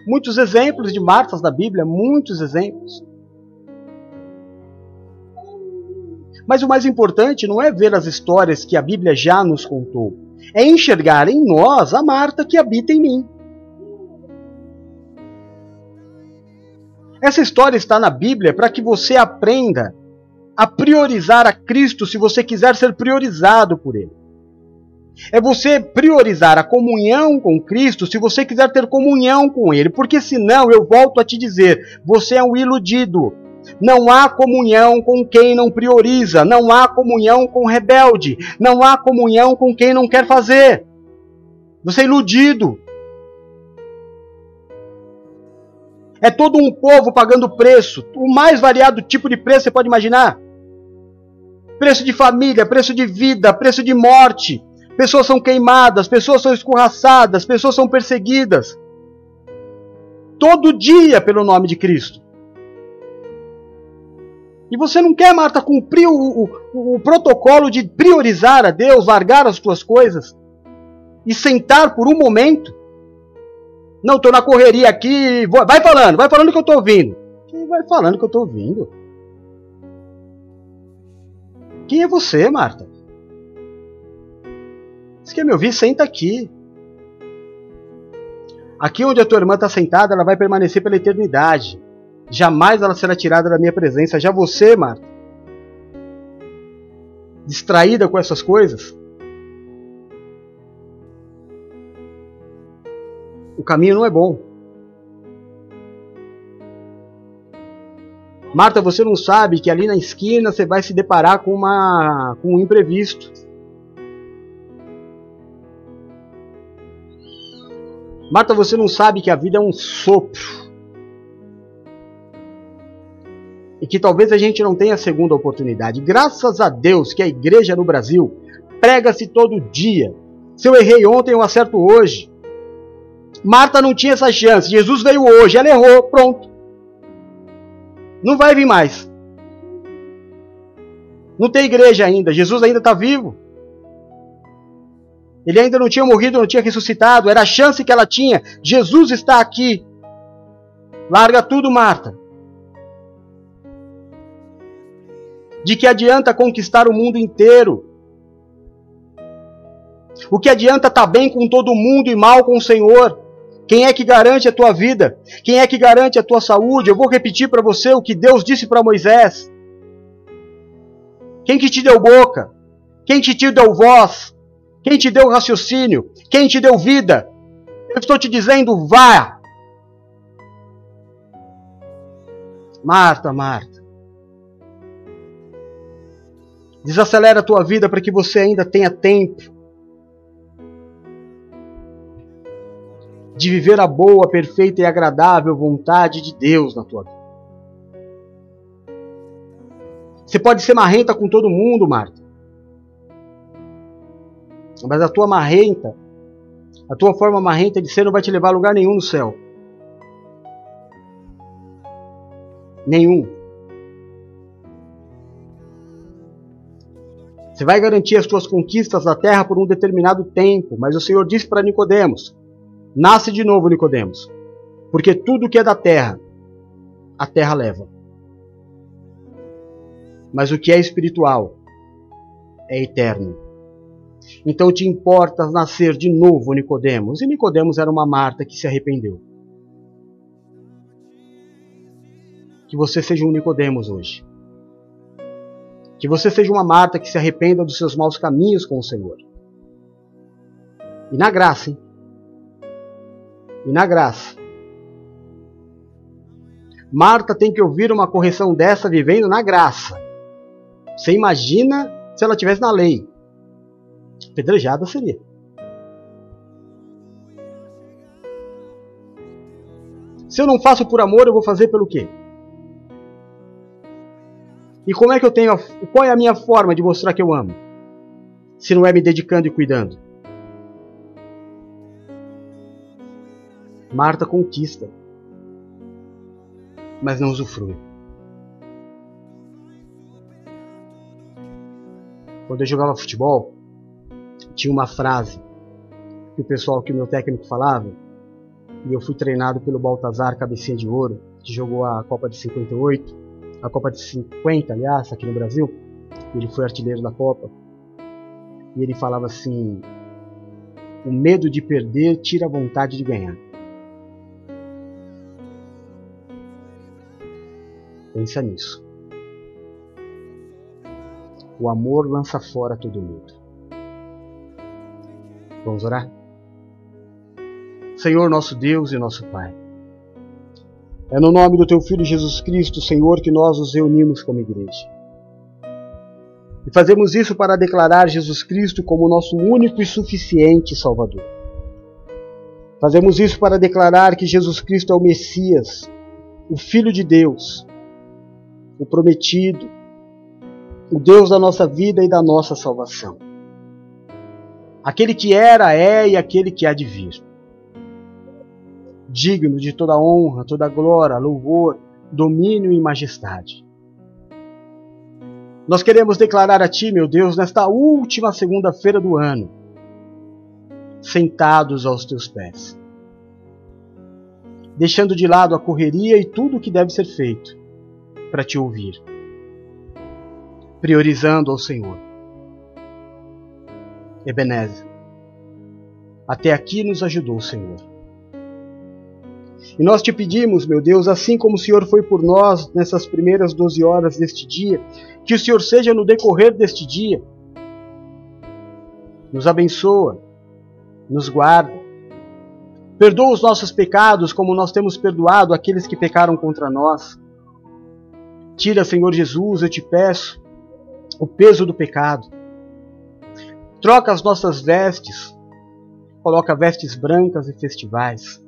Muitos exemplos de Martas da Bíblia, muitos exemplos. Mas o mais importante não é ver as histórias que a Bíblia já nos contou é enxergar em nós a Marta que habita em mim. Essa história está na Bíblia para que você aprenda a priorizar a Cristo se você quiser ser priorizado por Ele. É você priorizar a comunhão com Cristo se você quiser ter comunhão com Ele, porque senão, eu volto a te dizer, você é um iludido. Não há comunhão com quem não prioriza, não há comunhão com rebelde, não há comunhão com quem não quer fazer. Você é iludido. É todo um povo pagando preço, o mais variado tipo de preço você pode imaginar. Preço de família, preço de vida, preço de morte. Pessoas são queimadas, pessoas são escorraçadas, pessoas são perseguidas. Todo dia pelo nome de Cristo. E você não quer, Marta, cumprir o, o, o protocolo de priorizar a Deus, largar as tuas coisas e sentar por um momento? Não, estou na correria aqui. Vai falando, vai falando que eu estou ouvindo. Quem vai falando que eu estou ouvindo? Quem é você, Marta? Se quer me ouvir, senta aqui. Aqui onde a tua irmã está sentada, ela vai permanecer pela eternidade. Jamais ela será tirada da minha presença. Já você, Marta, distraída com essas coisas, o caminho não é bom. Marta, você não sabe que ali na esquina você vai se deparar com, uma, com um imprevisto. Marta, você não sabe que a vida é um sopro. e que talvez a gente não tenha segunda oportunidade. Graças a Deus que a igreja no Brasil prega-se todo dia. Se eu errei ontem, eu acerto hoje. Marta não tinha essa chance. Jesus veio hoje, ela errou, pronto. Não vai vir mais. Não tem igreja ainda. Jesus ainda está vivo. Ele ainda não tinha morrido, não tinha ressuscitado. Era a chance que ela tinha. Jesus está aqui. Larga tudo, Marta. De que adianta conquistar o mundo inteiro? O que adianta estar tá bem com todo mundo e mal com o Senhor? Quem é que garante a tua vida? Quem é que garante a tua saúde? Eu vou repetir para você o que Deus disse para Moisés. Quem que te deu boca? Quem te deu voz? Quem te deu raciocínio? Quem te deu vida? Eu estou te dizendo, vá. Marta, Marta. Desacelera a tua vida para que você ainda tenha tempo de viver a boa, perfeita e agradável vontade de Deus na tua vida. Você pode ser marrenta com todo mundo, Marta. Mas a tua marrenta, a tua forma marrenta de ser não vai te levar a lugar nenhum no céu. Nenhum. Você vai garantir as tuas conquistas da terra por um determinado tempo, mas o Senhor disse para Nicodemos: Nasce de novo, Nicodemos, porque tudo que é da terra, a terra leva. Mas o que é espiritual é eterno. Então te importa nascer de novo, Nicodemos. E Nicodemos era uma Marta que se arrependeu. Que você seja um Nicodemos hoje. Que você seja uma Marta que se arrependa dos seus maus caminhos com o Senhor. E na graça, hein? E na graça. Marta tem que ouvir uma correção dessa vivendo na graça. Você imagina se ela tivesse na lei. Pedrejada seria. Se eu não faço por amor, eu vou fazer pelo quê? E como é que eu tenho. A, qual é a minha forma de mostrar que eu amo? Se não é me dedicando e cuidando. Marta conquista, mas não usufrui. Quando eu jogava futebol, tinha uma frase que o pessoal que o meu técnico falava, e eu fui treinado pelo Baltazar Cabecinha de Ouro, que jogou a Copa de 58, a Copa de 50, aliás, aqui no Brasil. Ele foi artilheiro da Copa. E ele falava assim: o medo de perder tira a vontade de ganhar. Pensa nisso. O amor lança fora todo medo. Vamos orar? Senhor, nosso Deus e nosso Pai. É no nome do Teu Filho Jesus Cristo, Senhor, que nós nos reunimos como igreja. E fazemos isso para declarar Jesus Cristo como nosso único e suficiente Salvador. Fazemos isso para declarar que Jesus Cristo é o Messias, o Filho de Deus, o prometido, o Deus da nossa vida e da nossa salvação. Aquele que era, é e aquele que há de vir. Digno de toda honra, toda glória, louvor, domínio e majestade. Nós queremos declarar a Ti, meu Deus, nesta última segunda-feira do ano, sentados aos Teus pés, deixando de lado a correria e tudo o que deve ser feito para Te ouvir priorizando ao Senhor. Ebenezer. Até aqui nos ajudou o Senhor. E nós te pedimos, meu Deus, assim como o Senhor foi por nós nessas primeiras 12 horas deste dia, que o Senhor seja no decorrer deste dia. Nos abençoa, nos guarda. Perdoa os nossos pecados como nós temos perdoado aqueles que pecaram contra nós. Tira, Senhor Jesus, eu te peço, o peso do pecado. Troca as nossas vestes, coloca vestes brancas e festivais.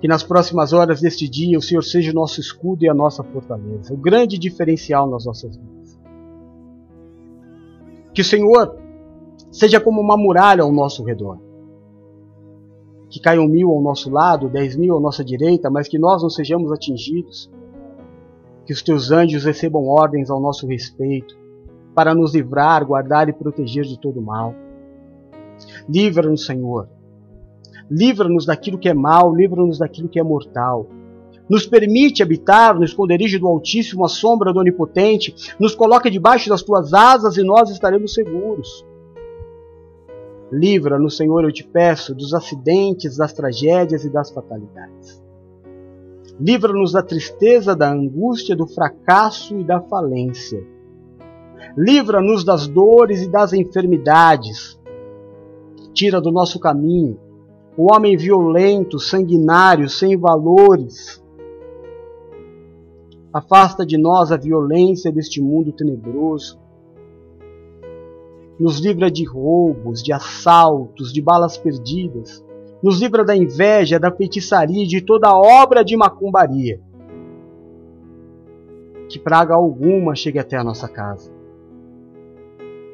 Que nas próximas horas deste dia o Senhor seja o nosso escudo e a nossa fortaleza, o grande diferencial nas nossas vidas. Que o Senhor seja como uma muralha ao nosso redor. Que caiam mil ao nosso lado, dez mil à nossa direita, mas que nós não sejamos atingidos que os teus anjos recebam ordens ao nosso respeito, para nos livrar, guardar e proteger de todo mal. Livra-nos, Senhor. Livra-nos daquilo que é mal, livra-nos daquilo que é mortal. Nos permite habitar no esconderijo do Altíssimo, a sombra do Onipotente. Nos coloca debaixo das tuas asas e nós estaremos seguros. Livra-nos, Senhor, eu te peço, dos acidentes, das tragédias e das fatalidades. Livra-nos da tristeza, da angústia, do fracasso e da falência. Livra-nos das dores e das enfermidades. Tira do nosso caminho o homem violento, sanguinário, sem valores. Afasta de nós a violência deste mundo tenebroso nos livra de roubos, de assaltos, de balas perdidas, nos livra da inveja, da feitiçaria e de toda obra de macumbaria. Que praga alguma chegue até a nossa casa.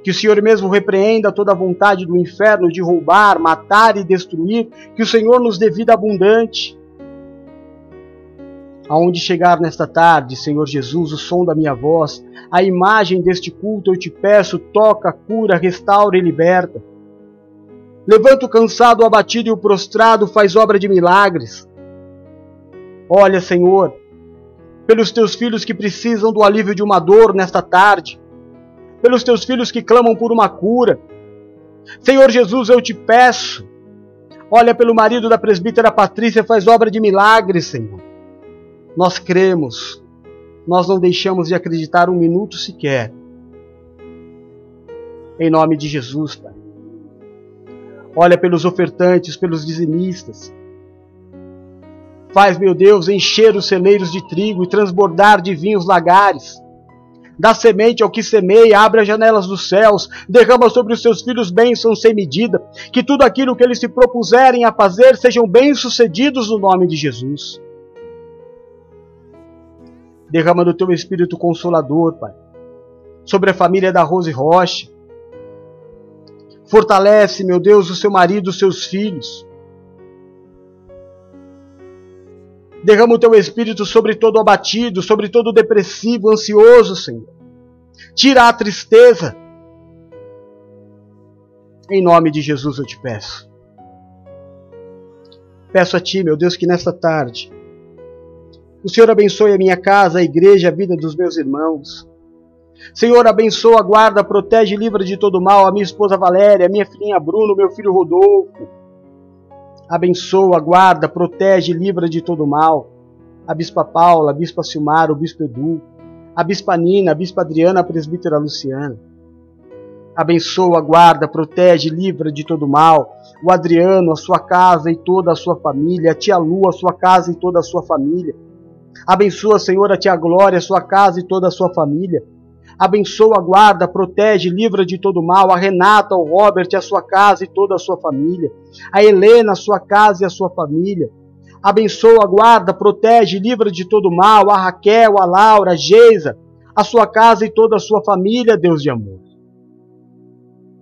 Que o Senhor mesmo repreenda toda a vontade do inferno de roubar, matar e destruir, que o Senhor nos dê vida abundante. Aonde chegar nesta tarde, Senhor Jesus, o som da minha voz, a imagem deste culto, eu te peço, toca, cura, restaura e liberta. Levanta o cansado, o abatido e o prostrado, faz obra de milagres. Olha, Senhor, pelos teus filhos que precisam do alívio de uma dor nesta tarde, pelos teus filhos que clamam por uma cura. Senhor Jesus, eu te peço, olha pelo marido da presbítera Patrícia, faz obra de milagres, Senhor. Nós cremos, nós não deixamos de acreditar um minuto sequer. Em nome de Jesus, Pai. Olha pelos ofertantes, pelos dizimistas. Faz, meu Deus, encher os celeiros de trigo e transbordar de vinhos lagares. Dá semente ao que semeia, abre as janelas dos céus, derrama sobre os seus filhos bênçãos sem medida, que tudo aquilo que eles se propuserem a fazer sejam bem-sucedidos no nome de Jesus. Derrama do teu Espírito Consolador, Pai, sobre a família da Rose Rocha. Fortalece, meu Deus, o seu marido, os seus filhos. Derrama o teu Espírito sobre todo abatido, sobre todo depressivo, ansioso, Senhor. Tira a tristeza. Em nome de Jesus eu te peço. Peço a Ti, meu Deus, que nesta tarde o Senhor abençoe a minha casa, a igreja, a vida dos meus irmãos. Senhor, abençoa, guarda, protege e livra de todo mal a minha esposa Valéria, a minha filhinha Bruno, meu filho Rodolfo. Abençoa, guarda, protege livra de todo mal a Bispa Paula, a Bispa Silmar, o Bispo Edu, a Bispa Nina, a Bispa Adriana, a Presbítera Luciana. Abençoa, guarda, protege, livra de todo mal o Adriano, a sua casa e toda a sua família, a tia Lu, a sua casa e toda a sua família Abençoa, Senhor, a tia Glória, a sua casa e toda a sua família. Abençoa, guarda, protege, livra de todo mal a Renata, o Robert, a sua casa e toda a sua família. A Helena, a sua casa e a sua família. Abençoa, guarda, protege, livra de todo mal a Raquel, a Laura, a Geisa, a sua casa e toda a sua família, Deus de amor.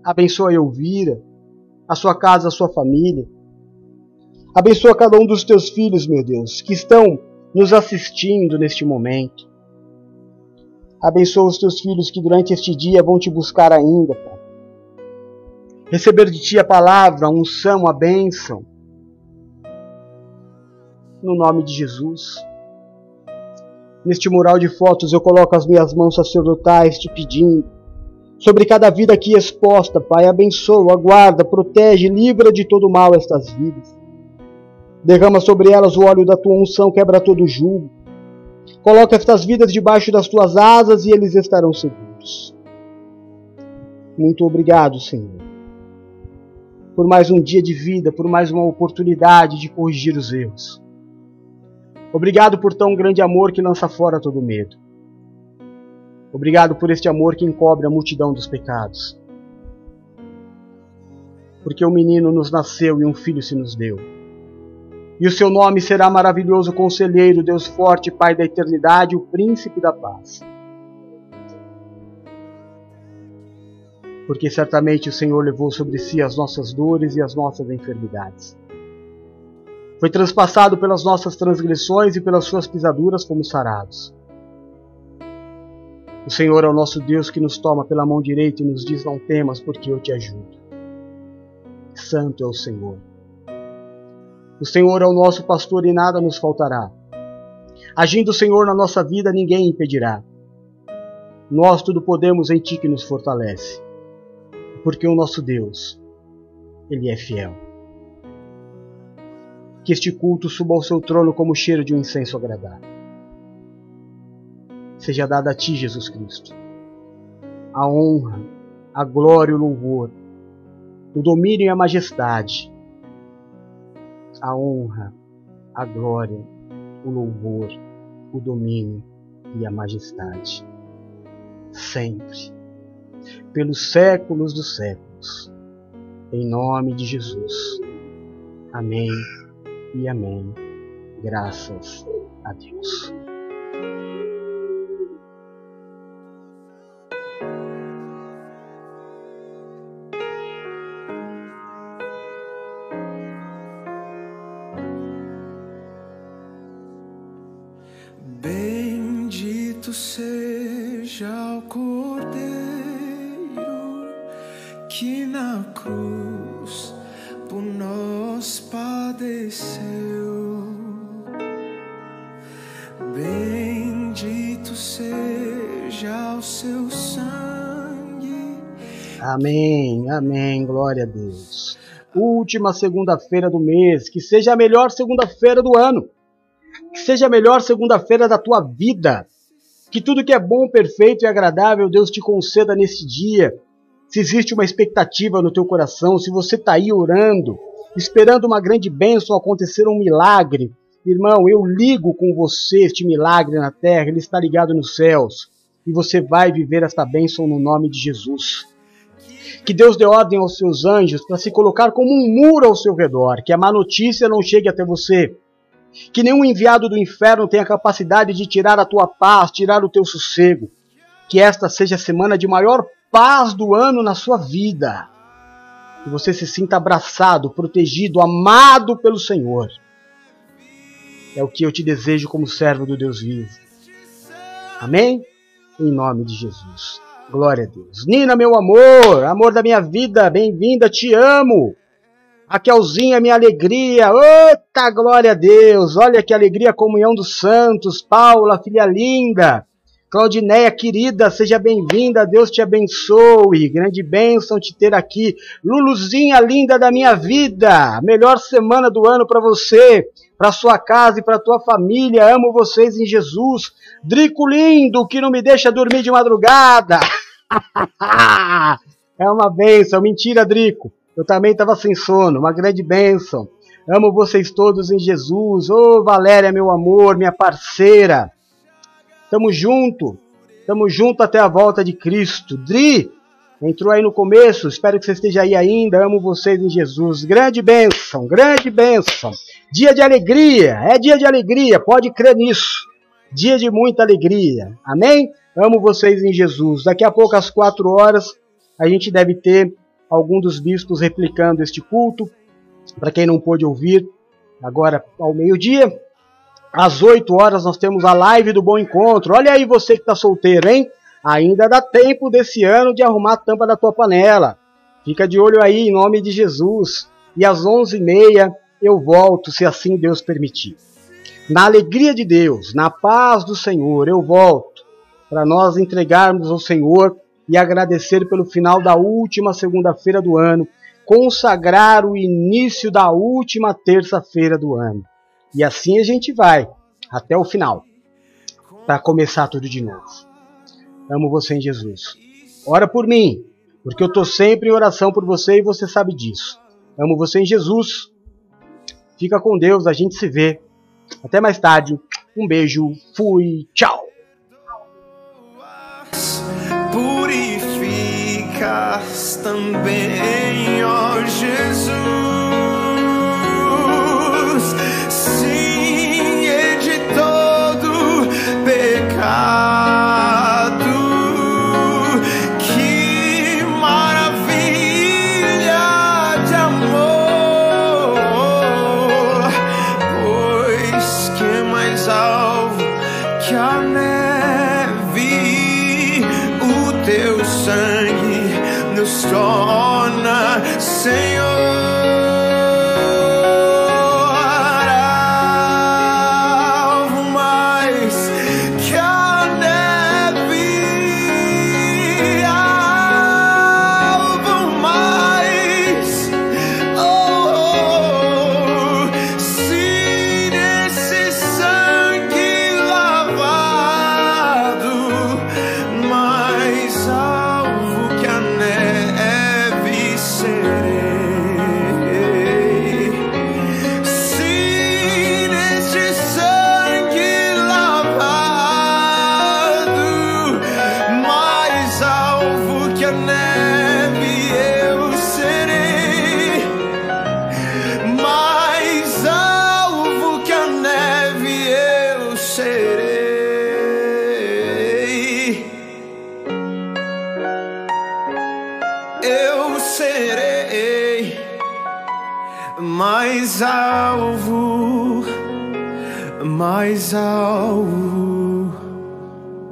Abençoa a Elvira, a sua casa, a sua família. Abençoa cada um dos teus filhos, meu Deus, que estão nos assistindo neste momento. Abençoa os teus filhos que durante este dia vão te buscar ainda, Pai. Receber de ti a palavra, a unção, a bênção. No nome de Jesus. Neste mural de fotos eu coloco as minhas mãos sacerdotais te pedindo sobre cada vida aqui exposta, Pai. Abençoa, guarda, protege, livra de todo mal estas vidas. Derrama sobre elas o óleo da tua unção, quebra todo jugo. Coloca estas vidas debaixo das tuas asas e eles estarão seguros. Muito obrigado, Senhor, por mais um dia de vida, por mais uma oportunidade de corrigir os erros. Obrigado por tão grande amor que lança fora todo medo. Obrigado por este amor que encobre a multidão dos pecados. Porque um menino nos nasceu e um filho se nos deu e o seu nome será maravilhoso conselheiro, Deus forte, Pai da eternidade, o príncipe da paz. Porque certamente o Senhor levou sobre si as nossas dores e as nossas enfermidades. Foi transpassado pelas nossas transgressões e pelas suas pisaduras como sarados. O Senhor é o nosso Deus que nos toma pela mão direita e nos diz: Não temas, porque eu te ajudo. Santo é o Senhor. O Senhor é o nosso pastor e nada nos faltará. Agindo o Senhor na nossa vida, ninguém impedirá. Nós tudo podemos em Ti que nos fortalece. Porque o nosso Deus Ele é fiel. Que este culto suba ao seu trono como o cheiro de um incenso agradável. Seja dada a ti, Jesus Cristo, a honra, a glória e o louvor, o domínio e a majestade, a honra, a glória, o louvor, o domínio e a majestade. Sempre, pelos séculos dos séculos. Em nome de Jesus. Amém e amém. Graças a Deus. Seja o Cordeiro que na cruz por nós padeceu. Bendito seja o seu sangue. Amém, amém, glória a Deus. Última segunda-feira do mês, que seja a melhor segunda-feira do ano. Que seja a melhor segunda-feira da tua vida. Que tudo que é bom, perfeito e agradável Deus te conceda nesse dia. Se existe uma expectativa no teu coração, se você está aí orando, esperando uma grande bênção acontecer um milagre, irmão, eu ligo com você este milagre na terra, ele está ligado nos céus. E você vai viver esta bênção no nome de Jesus. Que Deus dê ordem aos seus anjos para se colocar como um muro ao seu redor, que a má notícia não chegue até você. Que nenhum enviado do inferno tenha capacidade de tirar a tua paz, tirar o teu sossego. Que esta seja a semana de maior paz do ano na sua vida. Que você se sinta abraçado, protegido, amado pelo Senhor. É o que eu te desejo como servo do Deus vivo. Amém? Em nome de Jesus. Glória a Deus. Nina, meu amor, amor da minha vida, bem-vinda, te amo. Raquelzinha, minha alegria. Eita, glória a Deus. Olha que alegria, comunhão dos santos. Paula, filha linda. Claudineia, querida, seja bem-vinda. Deus te abençoe. Grande bênção te ter aqui. Luluzinha, linda da minha vida. Melhor semana do ano para você, para sua casa e para tua família. Amo vocês em Jesus. Drico lindo, que não me deixa dormir de madrugada. é uma bênção. Mentira, Drico. Eu também estava sem sono. Uma grande bênção. Amo vocês todos em Jesus. Ô, oh, Valéria, meu amor, minha parceira. Tamo junto. Tamo junto até a volta de Cristo. Dri, entrou aí no começo. Espero que você esteja aí ainda. Amo vocês em Jesus. Grande bênção, grande bênção. Dia de alegria. É dia de alegria. Pode crer nisso. Dia de muita alegria. Amém? Amo vocês em Jesus. Daqui a pouco, às quatro horas, a gente deve ter algum dos bispos replicando este culto. Para quem não pôde ouvir, agora ao meio-dia. Às 8 horas nós temos a live do Bom Encontro. Olha aí você que está solteiro, hein? Ainda dá tempo desse ano de arrumar a tampa da tua panela. Fica de olho aí em nome de Jesus. E às 11h30 eu volto, se assim Deus permitir. Na alegria de Deus, na paz do Senhor, eu volto para nós entregarmos ao Senhor e agradecer pelo final da última segunda-feira do ano, consagrar o início da última terça-feira do ano. E assim a gente vai até o final, para começar tudo de novo. Amo você em Jesus. Ora por mim, porque eu estou sempre em oração por você e você sabe disso. Amo você em Jesus. Fica com Deus, a gente se vê. Até mais tarde. Um beijo, fui, tchau. Também, ó Jesus.